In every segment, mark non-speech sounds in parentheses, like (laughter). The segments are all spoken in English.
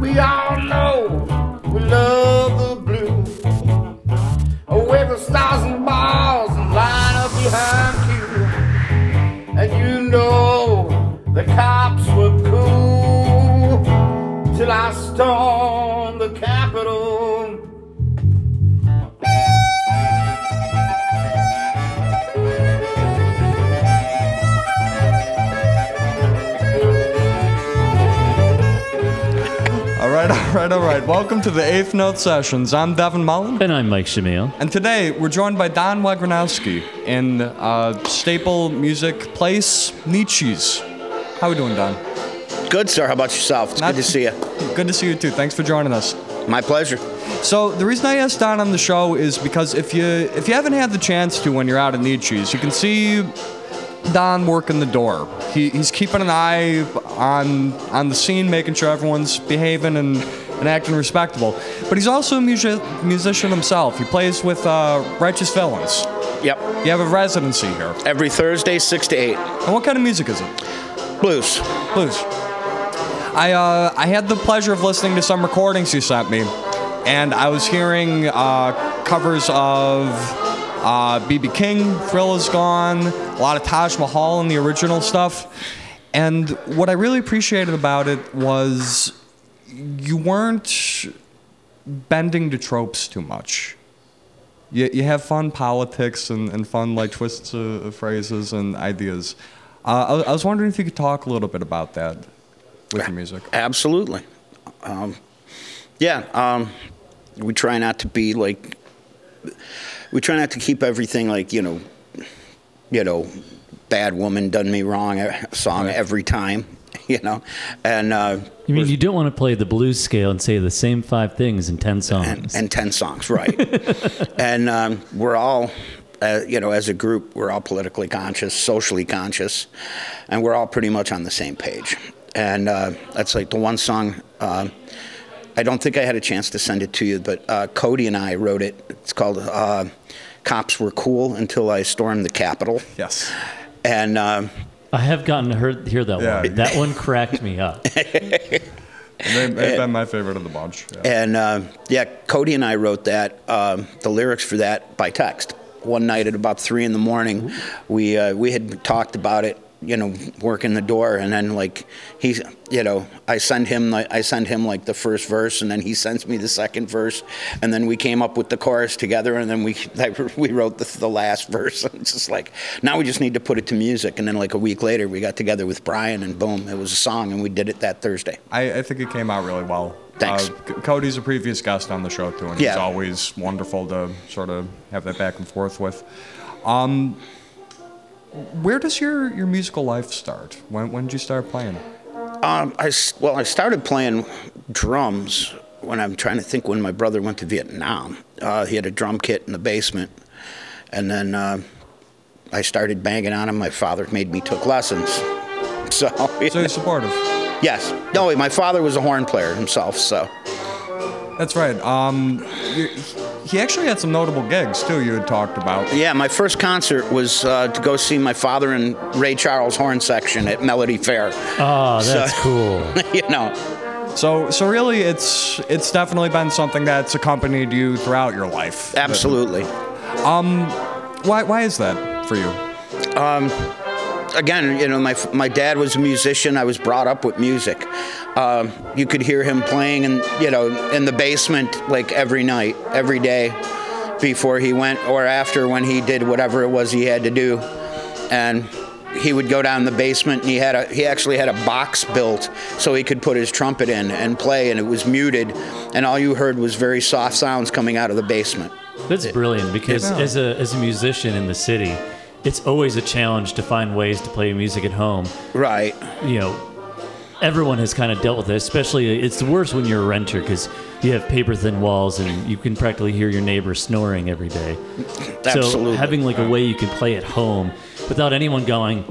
We all know we love Welcome to the Eighth Note Sessions. I'm Devin Mullen. And I'm Mike Shamil. And today we're joined by Don Wagranowski in uh, staple music place, Nietzsche's. How we doing, Don? Good, sir. How about yourself? It's Not- good to see you. Good to see you too. Thanks for joining us. My pleasure. So the reason I asked Don on the show is because if you if you haven't had the chance to when you're out at Nietzsche's, you can see Don working the door. He, he's keeping an eye on on the scene, making sure everyone's behaving and, and acting respectable. But he's also a music, musician himself. He plays with uh, Righteous Villains. Yep. You have a residency here. Every Thursday, 6 to 8. And what kind of music is it? Blues. Blues. I uh, I had the pleasure of listening to some recordings you sent me, and I was hearing uh, covers of uh, BB King, Thrill Is Gone, a lot of Taj Mahal in the original stuff. And what I really appreciated about it was you weren't bending the tropes too much. You, you have fun politics and, and fun like twists of, phrases and ideas. Uh, I, was- I was wondering if you could talk a little bit about that with your music. Absolutely. Um, yeah. Um, we try not to be like, we try not to keep everything like, you know, you know, bad woman done me wrong uh, song Right. every time, (laughs) you know. And, uh, You mean you don't want to play the blues scale and say the same five things in 10 songs? and, and 10 songs, right. (laughs) and um, we're all, uh, you know, as a group, we're all politically conscious, socially conscious, and we're all pretty much on the same page. And uh, that's like the one song. Uh, I don't think I had a chance to send it to you, but uh, Cody and I wrote it. It's called uh, "Cops Were Cool Until I Stormed the Capitol." Yes. And um, I have gotten to hear, hear that Yeah. one. That one cracked me up. They, (laughs) they've been my favorite of the bunch. Yeah. And uh, yeah, Cody and I wrote that, um, the lyrics for that by text. One night at about three in the morning, we uh, we had talked about it, you know, working the door, and then like he's, you know, I send him like I send him like the first verse, and then he sends me the second verse, and then we came up with the chorus together, and then we (laughs) (laughs) we wrote the, the last verse. (laughs) And it's just like now we just need to put it to music, and then like a week later, we got together with Brian, and boom, it was a song, and we did it that Thursday. I, I think it came out really well. Thanks. Uh, Cody's a previous guest on the show too, and he's always wonderful to sort of have that back and forth with. Um, where does your, your musical life start? When when did you start playing? Um, I well, I started playing drums when I'm trying to think when my brother went to Vietnam. Uh, he had a drum kit in the basement, and then uh, I started banging on him. My father made me took lessons. (laughs) So, So you're supportive. yes, no, my father was a horn player himself. So That's right. Um, you, he actually had some notable gigs too. You had talked about. yeah, my first concert was uh, to go see my father and Ray Charles horn section at Melody Fair. Oh, that's So- (laughs) cool. you know, So so really, it's it's definitely been something that's accompanied you throughout your life. absolutely. um Why why is that for you? Again, you know, my my dad was a musician. I was brought up with music. Um, you could hear him playing, in you know, in the basement like every night, every day, before he went or after when he did whatever it was he had to do, and he would go down the basement and he had a he actually had a box built so he could put his trumpet in and play and it was muted and all you heard was very soft sounds coming out of the basement That's brilliant because Yeah. as a as a musician in the city, it's always a challenge to find ways to play music at home. right You know, everyone has kind of dealt with it. Especially, it's worse when you're a renter because you have paper thin walls and you can practically hear your neighbor snoring every day. Absolutely. So having like a way you can play at home without anyone going,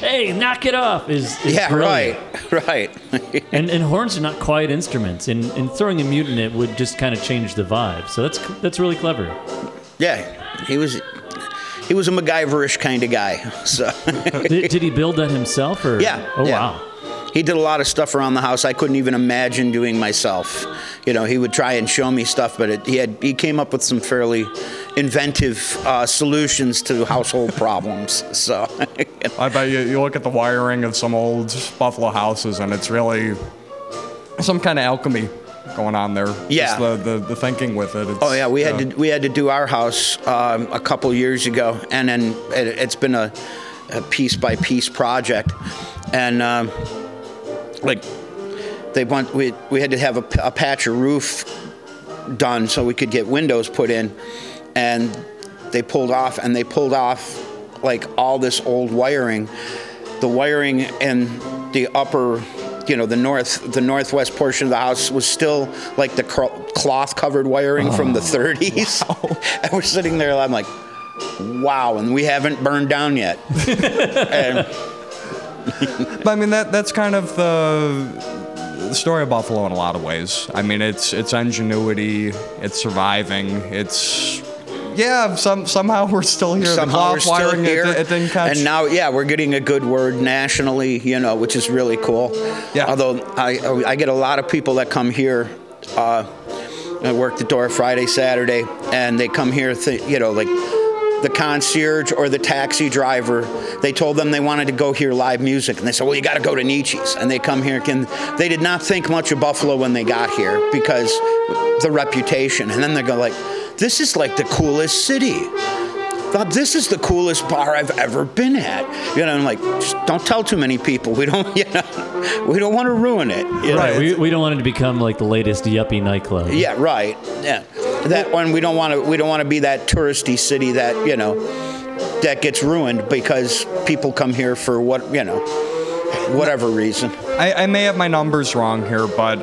"Hey, knock it off," is, is yeah brilliant. right (laughs) right And, and horns are not quiet instruments, and, and throwing a mute in it would just kind of change the vibe. So that's that's really clever. Yeah, he was he was a MacGyverish kind of guy. So (laughs) did, did he build that himself, or Yeah, Oh yeah. wow, he did a lot of stuff around the house I couldn't even imagine doing myself. You know, he would try and show me stuff, but it, he had he came up with some fairly inventive uh, solutions to household (laughs) problems. So, (laughs) I bet you, you look at the wiring of some old Buffalo houses, and it's really some kind of alchemy going on there. Yeah. Just the, the, the thinking with it. It's, Oh yeah, we had to we had to do our house um, a couple years ago, and then it, it's been a, a piece by piece project, and um, like they want we we had to have a patch of roof done so we could get windows put in, and they pulled off and they pulled off like all this old wiring, the wiring in the upper. You know the north, the northwest portion of the house was still like the cloth covered wiring from the 30s. (laughs) and we're sitting there, I'm like, wow, and we haven't burned down yet. (laughs) and, But I mean, that that's kind of the, the story of Buffalo in a lot of ways. I mean, it's it's ingenuity, it's surviving, it's yeah. Some somehow we're still here. somehow we're still here. It, it didn't catch. And now, yeah, we're getting a good word nationally, you know, which is really cool. Yeah. Although I, I get a lot of people that come here. Uh, I work the door Friday, Saturday, and they come here, th- you know, like the concierge or the taxi driver. They told them they wanted to go hear live music, and they said, "Well, you got to go to Nietzsche's." And they come here, and they did not think much of Buffalo when they got here because the reputation. And then they go like, "This is like the coolest city." thought this is the coolest bar I've ever been at. You know, I'm like, just don't tell too many people. We don't, (laughs) you know, we don't want to ruin it. you know? Right. We, we don't want it to become like the latest yuppie nightclub. Yeah, right. Yeah, that one we don't want to. We don't want to be that touristy city that you know that gets ruined because people come here for what you know, whatever reason. I, I may have my numbers wrong here, but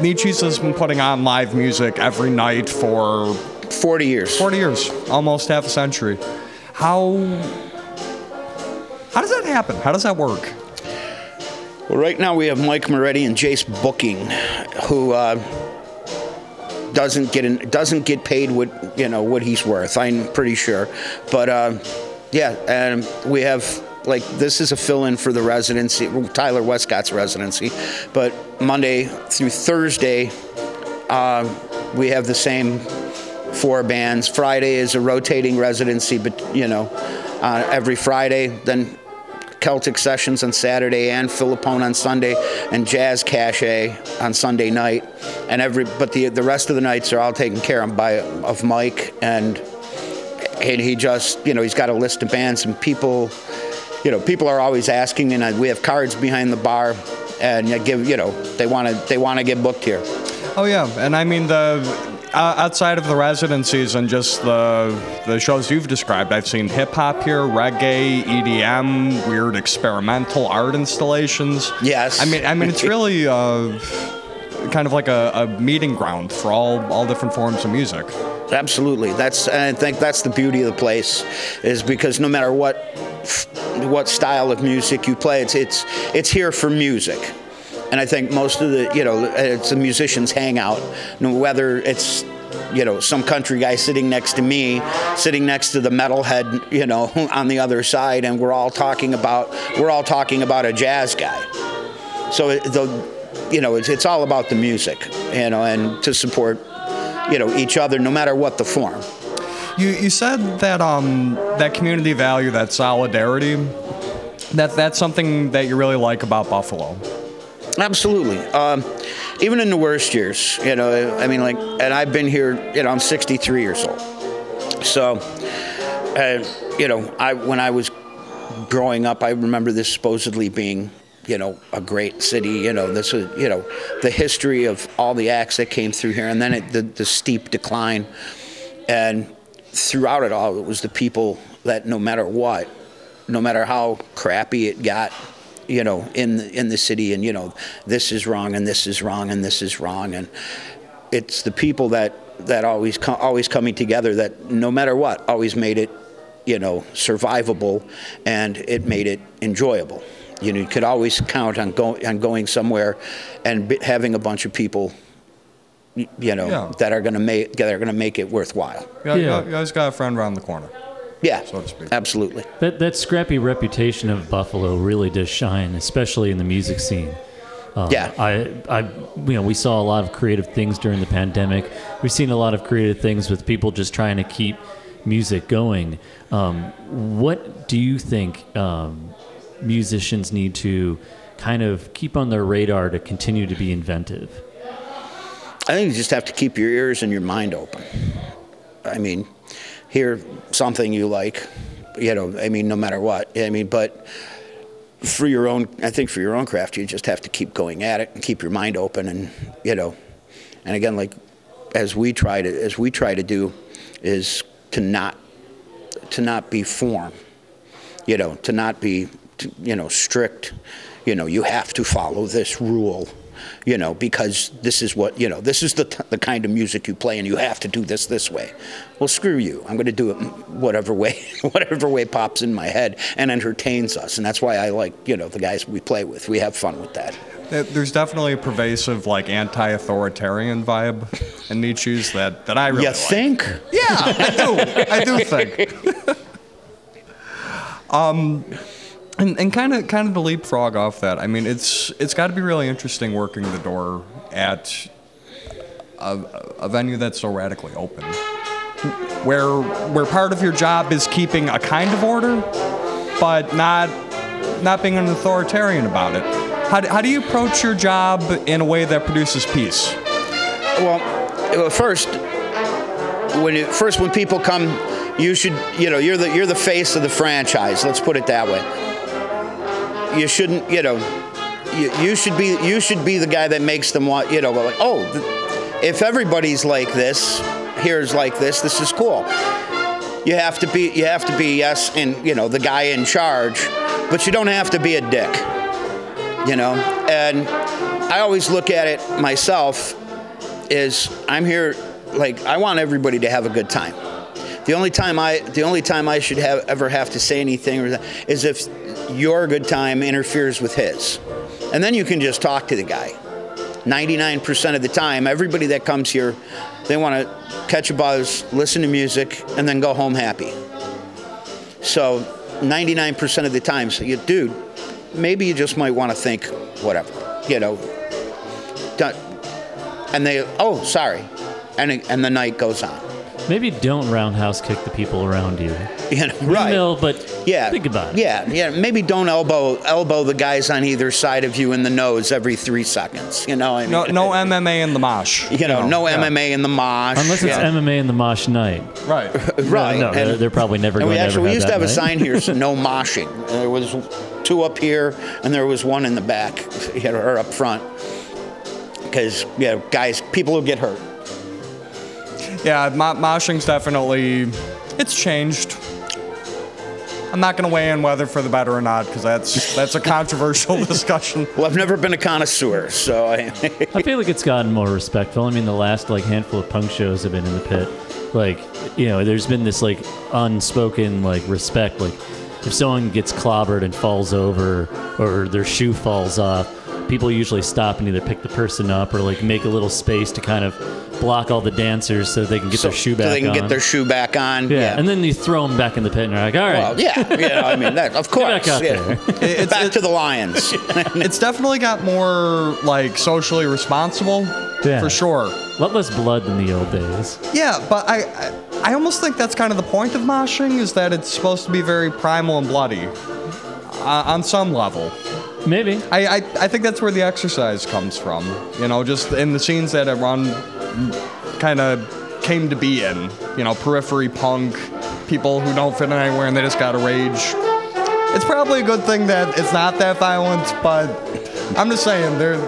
Nietzsche's has been putting on live music every night for Forty years. 40 years, almost half a century. How how does that happen? How does that work? Well, right now we have Mike Moretti and Jace Booking, who uh, doesn't get in, doesn't get paid what you know what he's worth. I'm pretty sure, but uh, yeah, and we have like this is a fill-in for the residency, Tyler Westcott's residency, but Monday through Thursday uh, we have the same four bands. Friday is a rotating residency, but you know, uh, every Friday. Then Celtic Sessions on Saturday and Philippone on Sunday, and Jazz Cache on Sunday night. And every but the the rest of the nights are all taken care of by of Mike and. And he just, you know, he's got a list of bands and people, you know, people are always asking, and I, we have cards behind the bar, and I give, you know, they want to, they want to get booked here. Oh yeah, and I mean the uh, outside of the residencies and just the the shows you've described, I've seen hip hop here, reggae, EDM, weird experimental art installations. Yes. I mean, I mean, it's (laughs) really uh, kind of like a, a meeting ground for all all different forms of music. Absolutely. That's I think that's the beauty of the place, is because no matter what what style of music you play, it's it's it's here for music. And I think most of the you know it's a musician's hangout. Whether it's you know some country guy sitting next to me, sitting next to the metalhead you know (laughs) on the other side, and we're all talking about we're all talking about a jazz guy. So the you know it's, it's all about the music, you know, and to support you know each other no matter what the form. You you said that um that community value, that solidarity, that that's something that you really like about Buffalo. Absolutely. Um, even in the worst years, you know, I mean, like, and I've been here, you know, I'm 63 years old. So, uh, you know, I when I was growing up, I remember this supposedly being, you know, a great city. You know, this was, you know, the history of all the acts that came through here, and then it, the the steep decline, and throughout it all, it was the people that no matter what, no matter how crappy it got, you know, in the, in the city, and you know, this is wrong, and this is wrong, and this is wrong, and it's the people that that always co- always coming together that no matter what, always made it, you know, survivable, and it made it enjoyable. You know, you could always count on going on going somewhere, and b- having a bunch of people. Y- You know Yeah. that are going to make that are going to make it worthwhile. Yeah, Yeah. You guys got a friend around the corner. Yeah, so to speak. absolutely. That that scrappy reputation of Buffalo really does shine, especially in the music scene. Um, Yeah. I, I, you know, we saw a lot of creative things during the pandemic. We've seen a lot of creative things with people just trying to keep music going. Um, what do you think um, musicians need to kind of keep on their radar to continue to be inventive? I think you just have to keep your ears and your mind open. I mean, hear something you like, you know, I mean, no matter what. I mean, but for your own, I think for your own craft, you just have to keep going at it and keep your mind open and, you know, and again, like as we try to, as we try to do is to not, to not be form, you know, to not be, you know, strict, you know, you have to follow this rule, you know, because this is what, you know, this is the, t- the kind of music you play and you have to do this this way. Well, screw you. I'm going to do it whatever way, (laughs) whatever way pops in my head and entertains us. And that's why I like, you know, the guys we play with. We have fun with that. There's definitely a pervasive like anti-authoritarian vibe in Nietzsche's that, that I really you like. think? Yeah, I do. I do think. (laughs) um, and, and kind of kind of to leapfrog off that, I mean, it's it's got to be really interesting working the door at a, a venue that's so radically open, where where part of your job is keeping a kind of order, but not not being an authoritarian about it. How do, how do you approach your job in a way that produces peace? Well, first, when you, first when people come, you should you know you're the you're the face of the franchise. Let's put it that way. You shouldn't you know you, you should be you should be the guy that makes them want you know like oh if everybody's like this here's like this this is cool. You have to be you have to be yes and you know the guy in charge, but you don't have to be a dick. You know, and I always look at it myself is I'm here like I want everybody to have a good time. The only time I the only time I should have ever have to say anything or that is if your good time interferes with his. And then you can just talk to the guy. 99% of the time, everybody that comes here, they want to catch a buzz, listen to music, and then go home happy. So 99% of the time, so you, dude, maybe you just might want to think, whatever, you know, and they, oh, sorry, and and the night goes on. Maybe don't roundhouse kick the people around you. (laughs) You know, right? Windmill, but Yeah. think about it. Yeah, yeah. Maybe don't elbow elbow the guys on either side of you in the nose every three seconds. You know, I mean, No, uh, no MMA in the mosh. you know, no yeah. MMA in the mosh. Unless it's yeah. MMA in the mosh night. Right. (laughs) right. No, they're, they're probably never And going we to actually ever we have used to that have a sign here, so (laughs) no moshing. There was two up here, and there was one in the back, or up front. Because yeah, guys, people will get hurt. Yeah, mo- moshing's definitely it's changed. I'm not going to weigh in whether for the better or not because that's that's a controversial (laughs) discussion. Well, I've never been a connoisseur, so I. (laughs) I feel like it's gotten more respectful. I mean, the last like handful of punk shows have been in the pit. Like, you know, there's been this like unspoken like respect. Like, if someone gets clobbered and falls over, or their shoe falls off, people usually stop and either pick the person up or like make a little space to kind of block all the dancers so they can get so, their shoe back so they can on. get their shoe back on. yeah. and then you throw them back in the pit and you're like, all right, Well, yeah, you know, I mean, that, of (laughs) course. back out yeah. there. (laughs) It's, Back it- to the Lions. (laughs) it's definitely got more like socially responsible Yeah. for sure. a lot less blood than the old days. Yeah, but I, I I almost think that's kind of the point of moshing is that it's supposed to be very primal and bloody uh, on some level. Maybe. I, I, I think that's where the exercise comes from. You know, just in the scenes that it run kind of came to be in. You know, periphery punk, people who don't fit in anywhere and they just got to rage. It's probably a good thing that it's not that violent, but I'm just saying there,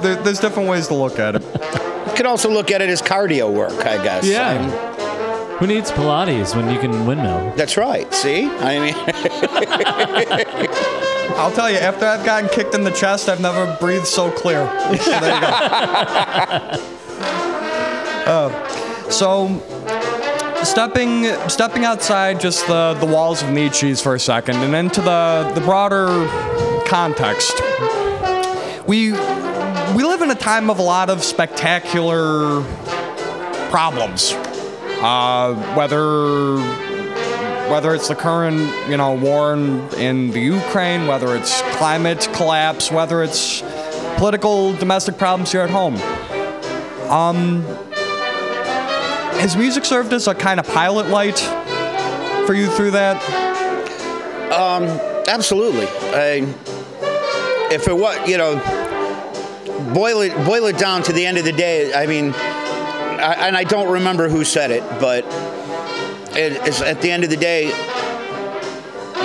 there there's different ways to look at it. you could also look at it as cardio work, I guess. I mean, Yeah. Who needs Pilates when you can windmill? that's right. See, I mean, (laughs) I'll tell you, after I've gotten kicked in the chest, I've never breathed so clear. So there you go. (laughs) Uh, so, stepping stepping outside just the, the walls of Nietzsche's for a second and into the, the broader context. We we live in a time of a lot of spectacular problems. Uh, whether whether it's the current, you know, war in, in the Ukraine, whether it's climate collapse, whether it's political domestic problems here at home. Um, has music served as a kind of pilot light for you through that? Absolutely. I, if it was, you know, boil it boil it down to the end of the day. I mean, I, and I don't remember who said it, but it at the end of the day.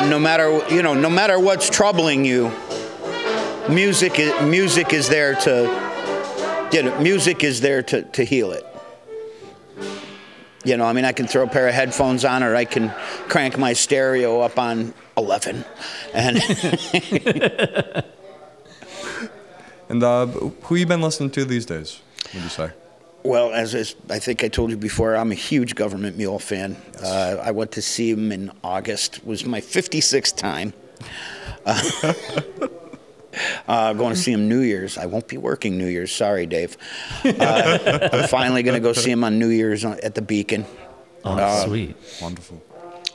No matter you know, no matter what's troubling you, music is music is there to, you know, music is there to, to heal it. You know, I mean, I can throw a pair of headphones on, or I can crank my stereo up on 11, and (laughs) And uh, who you been listening to these days? Would you say? Well, as, as I think I told you before, I'm a huge Government Mule fan. Uh, I went to see him in August. It was my 56th time. Uh, (laughs) uh, going to see him New Year's. I won't be working New Year's. Sorry, Dave. Uh, I'm finally going to go see him on New Year's on- at the Beacon. Oh, sweet. Wonderful.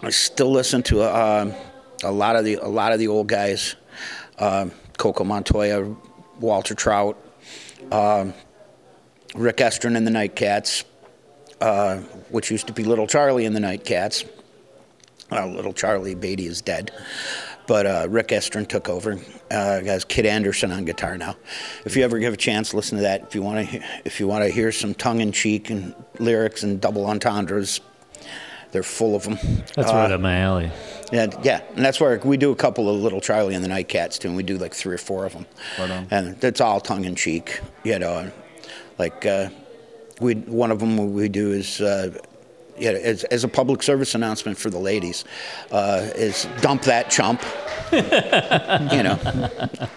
I still listen to uh, a lot of the a lot of the old guys, uh, Coco Montoya, Walter Trout, um, Rick Estrin and the Nightcats, uh, which used to be Little Charlie and the Nightcats. Uh, Little Charlie Baty is dead, but uh, Rick Estrin took over. Uh, has Kid Anderson on guitar now. If you ever give a chance, listen to that. If you want to, if you want to hear some tongue-in-cheek and lyrics and double entendres, they're full of them. That's right up my alley. Yeah, yeah, and that's where we do a couple of Little Charlie and the Nightcats too, and we do like three or four of them, Right on. and it's all tongue in cheek, you know. Like uh, we, one of them we do is, uh, yeah, as, as a public service announcement for the ladies, uh, is dump that chump, (laughs) you know,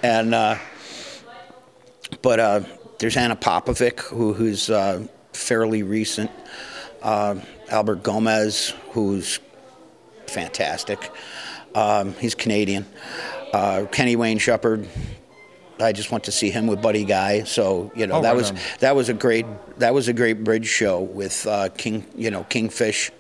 and uh, but uh, there's Ana Popovic who, who's uh, fairly recent, uh, Albert Gomez who's fantastic. Um, he's Canadian. Uh, Kenny Wayne Shepherd. I just went to see him with Buddy Guy, so you know Oh, that right was on. that was a great that was a great bridge show with uh, King you know Kingfish,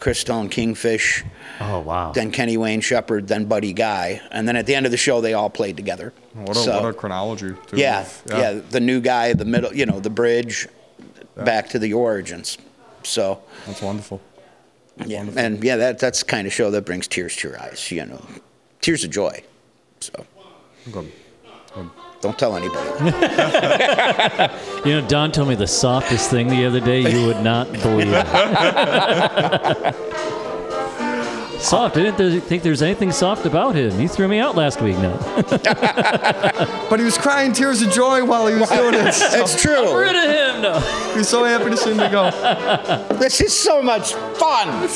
Christone Kingfish, Oh wow. then Kenny Wayne Shepherd, then Buddy Guy, and then at the end of the show they all played together. What a, So- what a chronology. Too, yeah, of- yeah, the new guy, the middle, you know, the bridge, back to the origins. So That's wonderful. yeah, and yeah, that that's the kind of show that brings tears to your eyes. You know, tears of joy. So Good. Don't tell anybody. (laughs) You know, Don told me the softest thing the other day. You would not believe it. (laughs) Soft. I didn't th- think there's anything soft about him. He threw me out last week. No. (laughs) But he was crying tears of joy while he was doing it. So It's true. Rid of him. No. he's so happy to see me go. This is so much fun.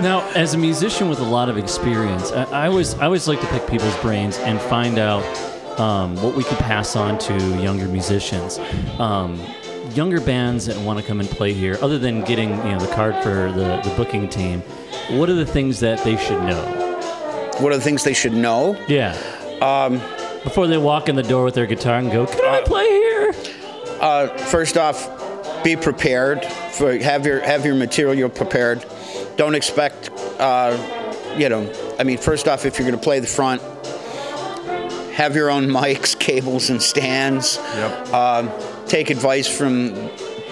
Now, as a musician with a lot of experience, I, I always I always like to pick people's brains and find out um, what we could pass on to younger musicians. Um, younger bands that want to come and play here, other than getting you know the card for the, the booking team, what are the things that they should know? What are the things they should know? Yeah. Um, Before they walk in the door with their guitar and go, "Can I play here?" Uh, first off, be prepared. For have your have your material prepared. Don't expect, uh, you know. I mean, first off, if you're going to play the front, have your own (laughs) mics, cables, and stands. Yep. Um, take advice from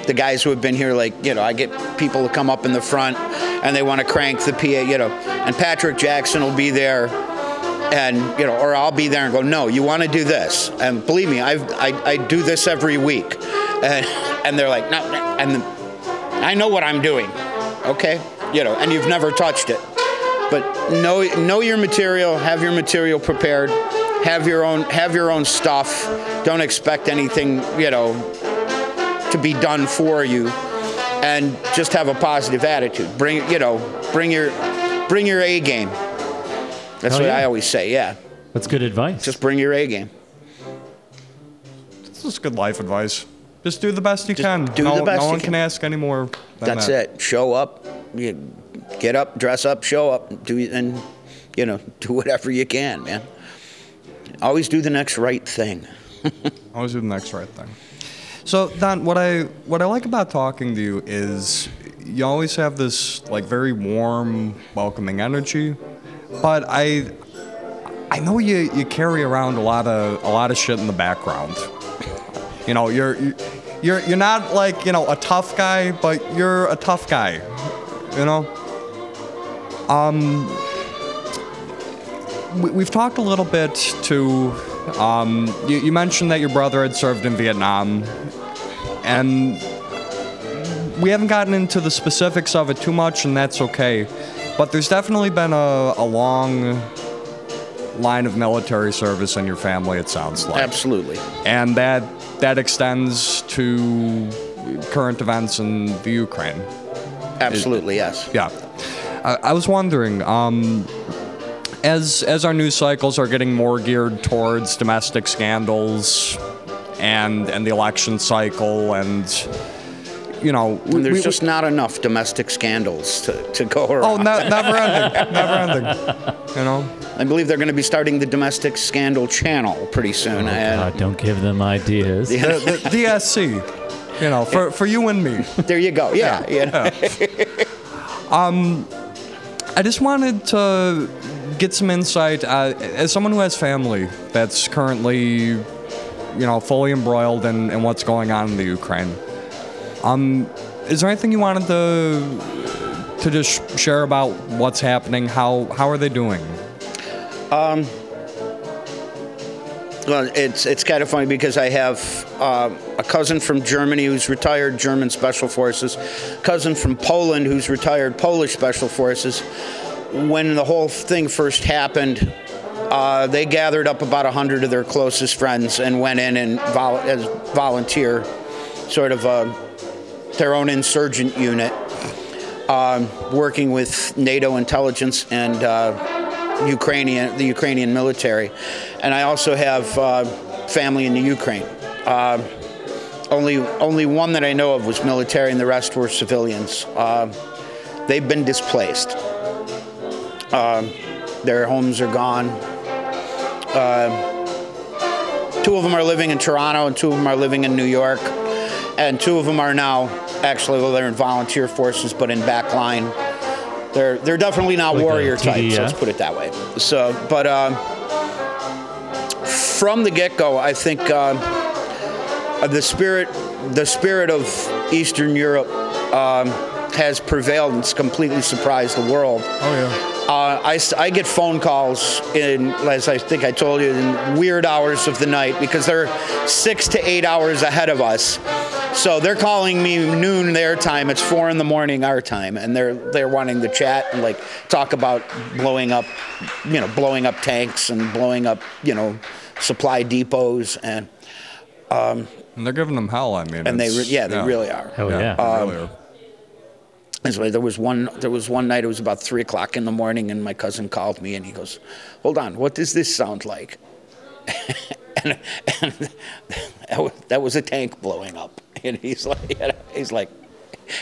the guys who have been here. Like, you know, I get people to come up in the front and they want to crank the PA, you know, and Patrick Jackson will be there and, you know, or I'll be there and go, no, you want to do this. And believe me, I've, I, I do this every week. And, (laughs) and they're like, no, and I know what I'm doing. Okay. You know, and you've never touched it. But know, know your material, have your material prepared, have your own, have your own stuff. Don't expect anything, you know, to be done for you, and just have a positive attitude. Bring, you know, bring your, bring your A game. That's Hell what yeah. I always say. Yeah, That's good advice. just bring your A game. This is good life advice. Just do the best you can. do no, the best no you one can. can ask any more. Than That's that. it. Show up. You get up, dress up, show up, do and you know, (laughs) do whatever you can, man. Always do the next right thing. (laughs) Always do the next right thing. So Don, what I what I like about talking to you is you always have this like very warm, welcoming energy, but I I know you you carry around a lot of a lot of shit in the background. You know, you're you're you're not like you know a tough guy, but you're a tough guy. You know. Um. We, we've talked a little bit to. Um, you, you mentioned that your brother had served in Vietnam, and we haven't gotten into the specifics of it too much, and that's okay. But there's definitely been a, a long line of military service in your family. It sounds like, Absolutely. and that that extends to current events in the Ukraine. Absolutely, yes. Yeah, I, I was wondering. Um, as as our news cycles are getting more geared towards domestic scandals and and the election cycle and you know we, There's we- just not enough domestic scandals to, to go around. oh ne- never ending never ending you know I believe they're going to be starting the domestic scandal channel pretty soon. and God, don't give them ideas. the, the DSC you know for for you and me there you go. Yeah. yeah. (laughs) I just wanted to get some insight uh, as someone who has family that's currently, you know, fully embroiled in, in what's going on in the Ukraine. Um, is there anything you wanted to to just share about what's happening? How how are they doing? Well, it's it's kind of funny because I have uh, a cousin from Germany who's retired German Special Forces, cousin from Poland who's retired Polish Special Forces. When the whole thing first happened, uh, they gathered up about hundred of their closest friends and went in and vol- as volunteer, sort of uh, their own insurgent unit, um, working with NATO intelligence and. Uh, Ukrainian, the Ukrainian military, and I also have uh, family in the Ukraine. Uh, only, only one that I know of was military, and the rest were civilians. Uh, they've been displaced. Uh, their homes are gone. Uh, two of them are living in Toronto, and two of them are living in New York, and two of them are now actually well, they're in volunteer forces, but in backline. They're they're definitely not Like warrior types. Let's put it that way. So, but uh, from the get go, I think uh, uh, the spirit the spirit of Eastern Europe um, has prevailed and it's completely surprised the world. Oh yeah. Uh, I, I get phone calls in, as I think I told you, in weird hours of the night because they're six to eight hours ahead of us. So they're calling me noon their time. It's four in the morning our time, and they're they're wanting to chat and like talk about blowing up, you know, blowing up tanks and blowing up, you know, supply depots and um, And they're giving them hell. I mean, and they re- yeah they really are. Hell yeah. they um, really are. That's why there was one. There was one night. It was about three o'clock in the morning, and my cousin called me, and he goes, "Hold on, what does this sound like?" (laughs) and, and (laughs) that, was, that was a tank blowing up, (laughs) and he's like, he's like,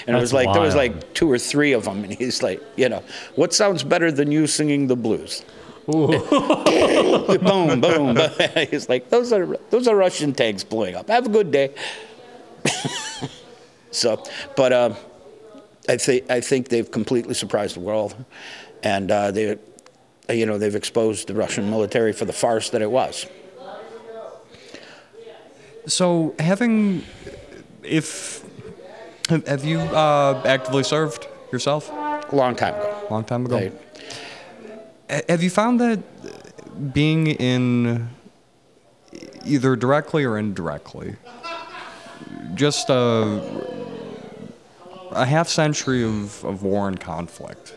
and it was That's like there was like two or three of them, and he's like, you know, what sounds better than you singing the blues? (laughs) boom, boom, boom. (laughs) He's like, those are those are Russian tanks blowing up. Have a good day. (laughs) so, but. Uh, I think I think they've completely surprised the world, and uh, they, you know, they've exposed the Russian military for the farce that it was. So having, if have have you uh, actively served yourself? A long time ago. Long time ago. They- Ha- Have you found that being in either directly or indirectly, just a, a half century of, of war and conflict,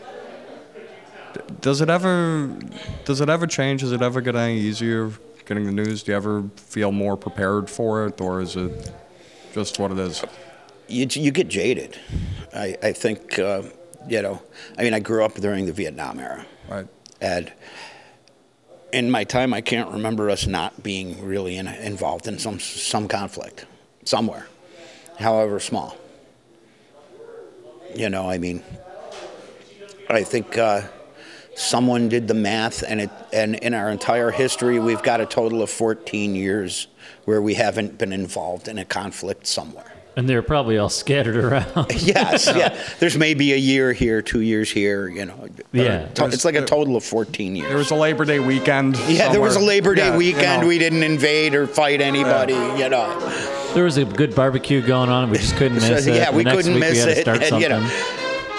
does it ever does it ever change? Does it ever get any easier getting the news? Do you ever feel more prepared for it, or is it just what it is? you, you get jaded. I, I think, uh, you know, I mean, I grew up during the Vietnam era. Right. And in my time, I can't remember us not being really in, involved in some, some conflict somewhere, however small. You know, I mean, I think uh, someone did the math, and, it, and in our entire history, we've got a total of 14 years where we haven't been involved in a conflict somewhere. And they're probably all scattered (laughs) around. Yes, yeah. There's maybe a year here, two years here. You know. Yeah. To- it's like a total of 14 years. There was a Labor Day weekend. (laughs) yeah, there was a. Labor Day Yeah, you weekend. know. We didn't invade or fight anybody. You know. there was a good barbecue going on. We just couldn't (laughs) So, miss it. yeah, we next couldn't week we miss had to it. start And, you know,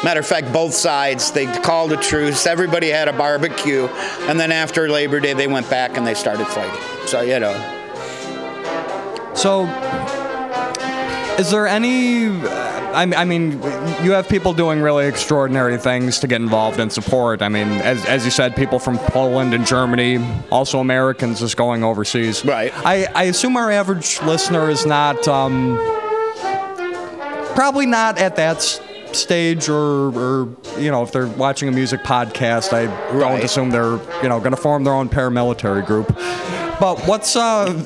matter of fact, both sides they called a truce. Everybody had a barbecue, and then after Labor Day, they went back and they started fighting. So you know, So, is there any? I, I mean, you have people doing really extraordinary things to get involved and support. I mean, as, as you said, people from Poland and Germany, also Americans just going overseas. Right. I, I assume our average listener is not, um, probably not at that stage or, or, you know, if they're watching a music podcast, I don't assume they're, you know, going to form their own paramilitary group. But what's, uh,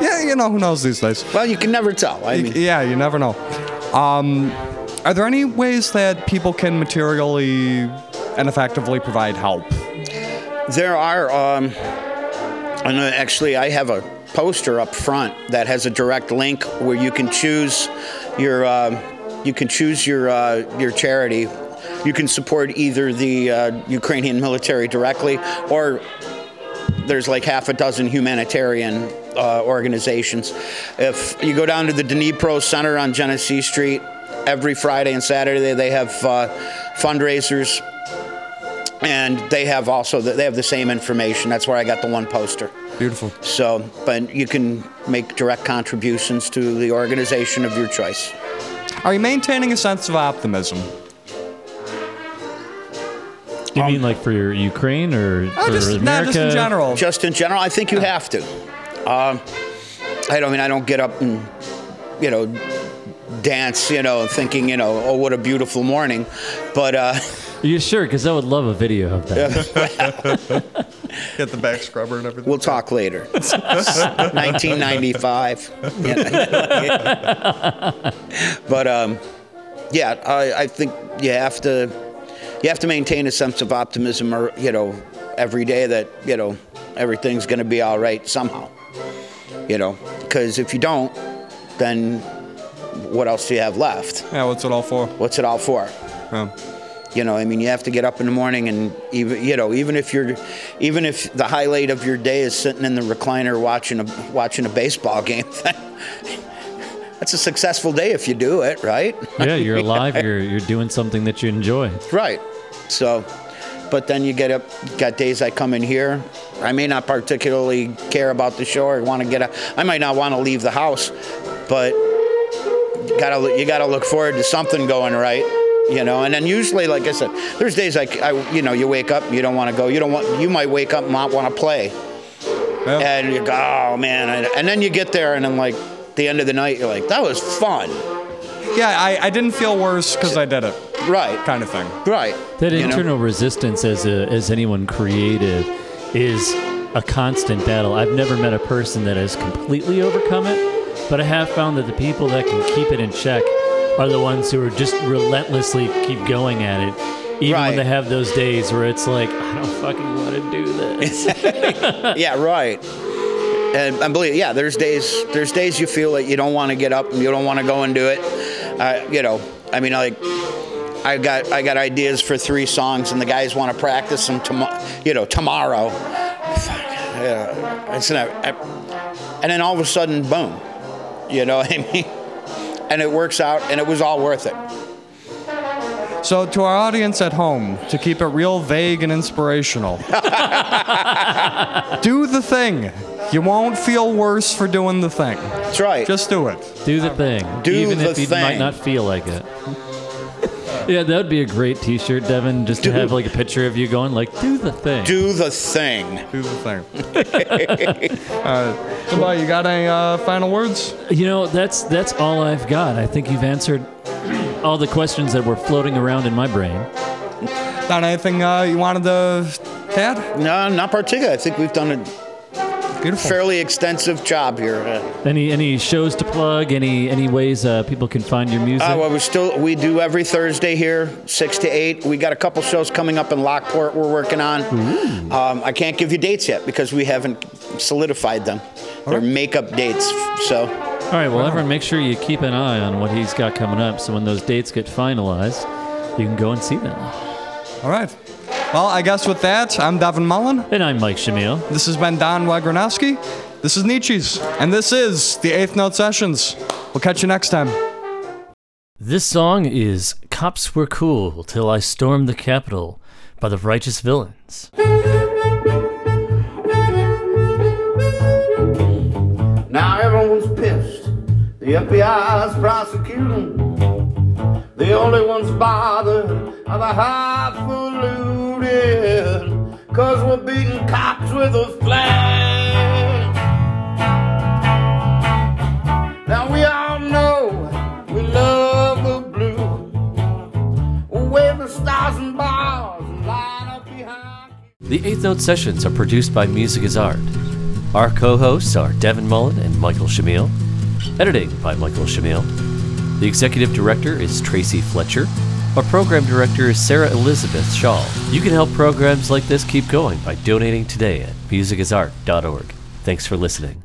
yeah, you know, who knows these days? well, you can never tell. I mean, Yeah, you never know. Um, are there any ways that people can materially and effectively provide help? There are, um, and uh, actually, I have a poster up front that has a direct link where you can choose your, uh, you can choose your uh, your charity. You can support either the uh, Ukrainian military directly, or there's like half a dozen humanitarian uh, organizations. If you go down to the Dnipro Center on Genesee Street, every Friday and Saturday they have uh, fundraisers and they have also the, they have the same information. That's where I got the one poster. Beautiful. So, but you can make direct contributions to the organization of your choice. Are you maintaining a sense of optimism? You mean like for your Ukraine or Oh, for just, America? no, just in general. Just in general, I think you have to. Um, I don't I mean I don't get up and you know dance, you know, thinking you know, oh what a beautiful morning, but uh, Are you sure? Because I would love a video of that. (laughs) Get the back scrubber and everything. we'll talk later. (laughs) 1995. (laughs) But um, yeah, I, I think you have to you have to maintain a sense of optimism, or you know, every day that you know everything's going to be all right somehow. You know, because if you don't, then what else do you have left? yeah, what's it all for? What's it all for? Yeah. You know, I mean, you have to get up in the morning and even you know, even if you're, even if the highlight of your day is sitting in the recliner watching a watching a baseball (laughs) game, that's a successful day if you do it, right? yeah, you're (laughs) alive. You're you're doing something that you enjoy. Right. So, but then you get up, got days I come in here. I may not particularly care about the show or want to get a, I might not want to leave the house, but you gotta, you gotta look forward to something going right. You know, and then usually, like I said, there's days like I, you know, you wake up, you don't want to go, you don't want, you might wake up and not want to play, Yeah. and you go, oh man, and, and then you get there, and then like the end of the night, you're like, that was fun, Yeah, I, I didn't feel worse because I did it, right, kind of thing. right. That you know? internal resistance as a, as anyone creative is a constant battle. I've never met a person that has completely overcome it, but I have found that the people that can keep it in check are the ones who are just relentlessly keep going at it. Even Right. when they have those days where it's like, I don't fucking want to do this. (laughs) Yeah, right. And I believe, yeah, there's days, there's days you feel like you don't want to get up and you don't want to go and do it. Uh, you know, I mean, like, I got, I got ideas for three songs, and the guys want to practice them tomorrow. You know, tomorrow. Fuck, yeah, it's not, I, and then all of a sudden, boom. You know (laughs) what I mean? And it works out, and it was all worth it. So, to our audience at home, to keep it real vague and inspirational, (laughs) do the thing. You won't feel worse for doing the thing. That's right. Just do it. Do the thing. Do even the if you might not feel like it. Yeah, that would be a great T-shirt, Devin. Just to Do- have like a picture of you going like, "Do the thing." do the thing. Do the thing. (laughs) uh, somebody, you got any uh, final words? You know, that's that's all I've got. I think you've answered all the questions that were floating around in my brain. Not anything uh, you wanted to add? No, not particularly. I think we've done a Beautiful. fairly extensive job here. Any any shows to plug? Any any ways uh, people can find your music? Uh, well, we still we do every Thursday here, six to eight. We got a couple shows coming up in Lockport. We're working on. Um, I can't give you dates yet because we haven't solidified them. They're makeup dates. So All right, well, everyone, make sure you keep an eye on what he's got coming up. So when those dates get finalized, you can go and see them. All right. Well, I guess with that, I'm Devin Mullen. And I'm Mike Shamil. This has been Don Wagranowski. This is Nietzsche's. And this is the Eighth Note Sessions. We'll catch you next time. This song is Cops Were Cool Till I Stormed the Capitol by the Righteous Villains. Now everyone's pissed. The FBI's prosecuting. The only ones bothered are the highfalutin. Cause we're beating cops with a flag. Now we all know we love the blue. Wave the stars and bars line up behind. The Eighth Note sessions are produced by Music is Art. Our co hosts are Devin Mullen and Michael Shamil. Editing by Michael Shamil. The executive director is Tracy Fletcher. Our program director is Sarah Elizabeth Shaw. You can help programs like this keep going by donating today at musicisart.org. Thanks for listening.